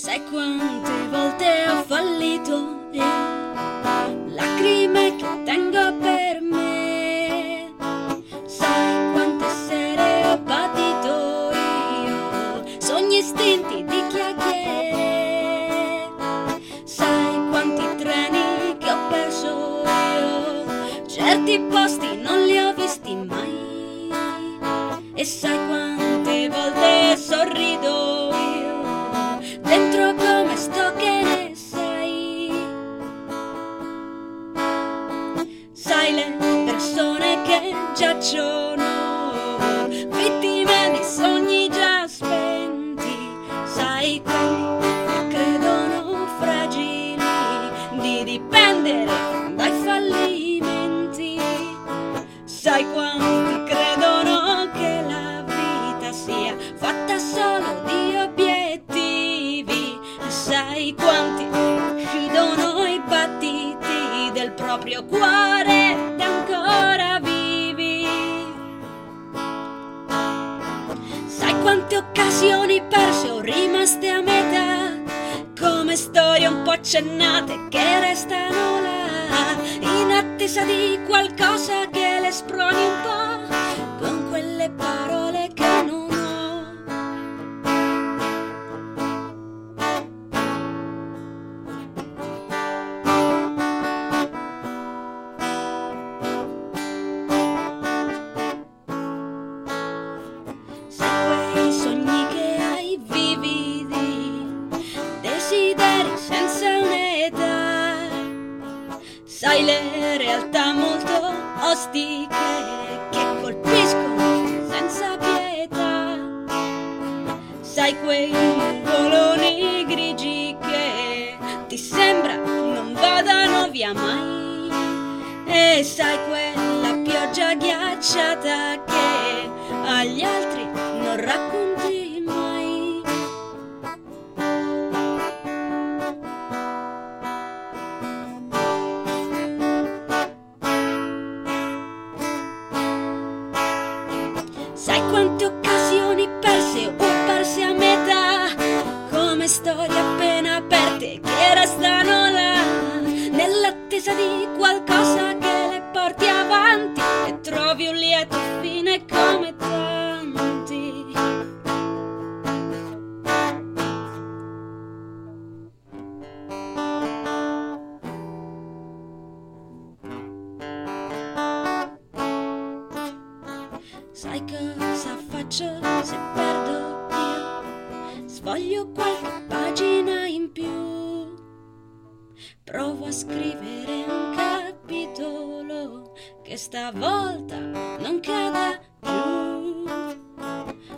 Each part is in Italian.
Sai quante volte ho fallito e lacrime che tengo per me. Sai quante sere ho patito io, sogni istinti di chiacchiere. Sai quanti treni che ho perso io, certi posti non li ho visti mai. E sai quante volte sorrido Quanti uccidono i battiti del proprio cuore ed ancora vivi. Sai quante occasioni perse o rimaste a metà? Come storie un po' accennate che restano là, in attesa di qualcosa che le sproni un po' Sai le realtà molto ostiche che colpiscono senza pietà. Sai quei nuvoloni grigi che ti sembra non vadano via mai. E sai quella pioggia ghiacciata che agli altri quante occasioni perse o perse a metà, come storie appena aperte che restano là, Sai cosa faccio se perdo io? Sfoglio qualche pagina in più. Provo a scrivere un capitolo che stavolta non cada più.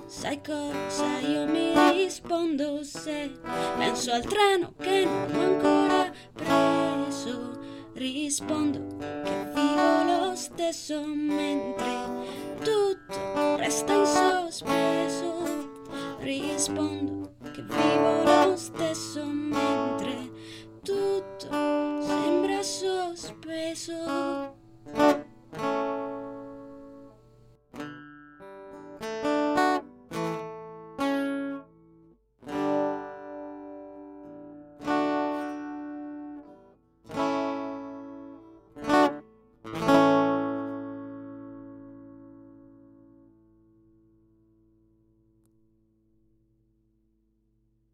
Sai cosa io mi rispondo se penso al treno che non ho ancora preso? Rispondo che vivo lo stesso mentre Resta in sospeso, rispondo che vivo lo stesso mentre tutto sembra sospeso.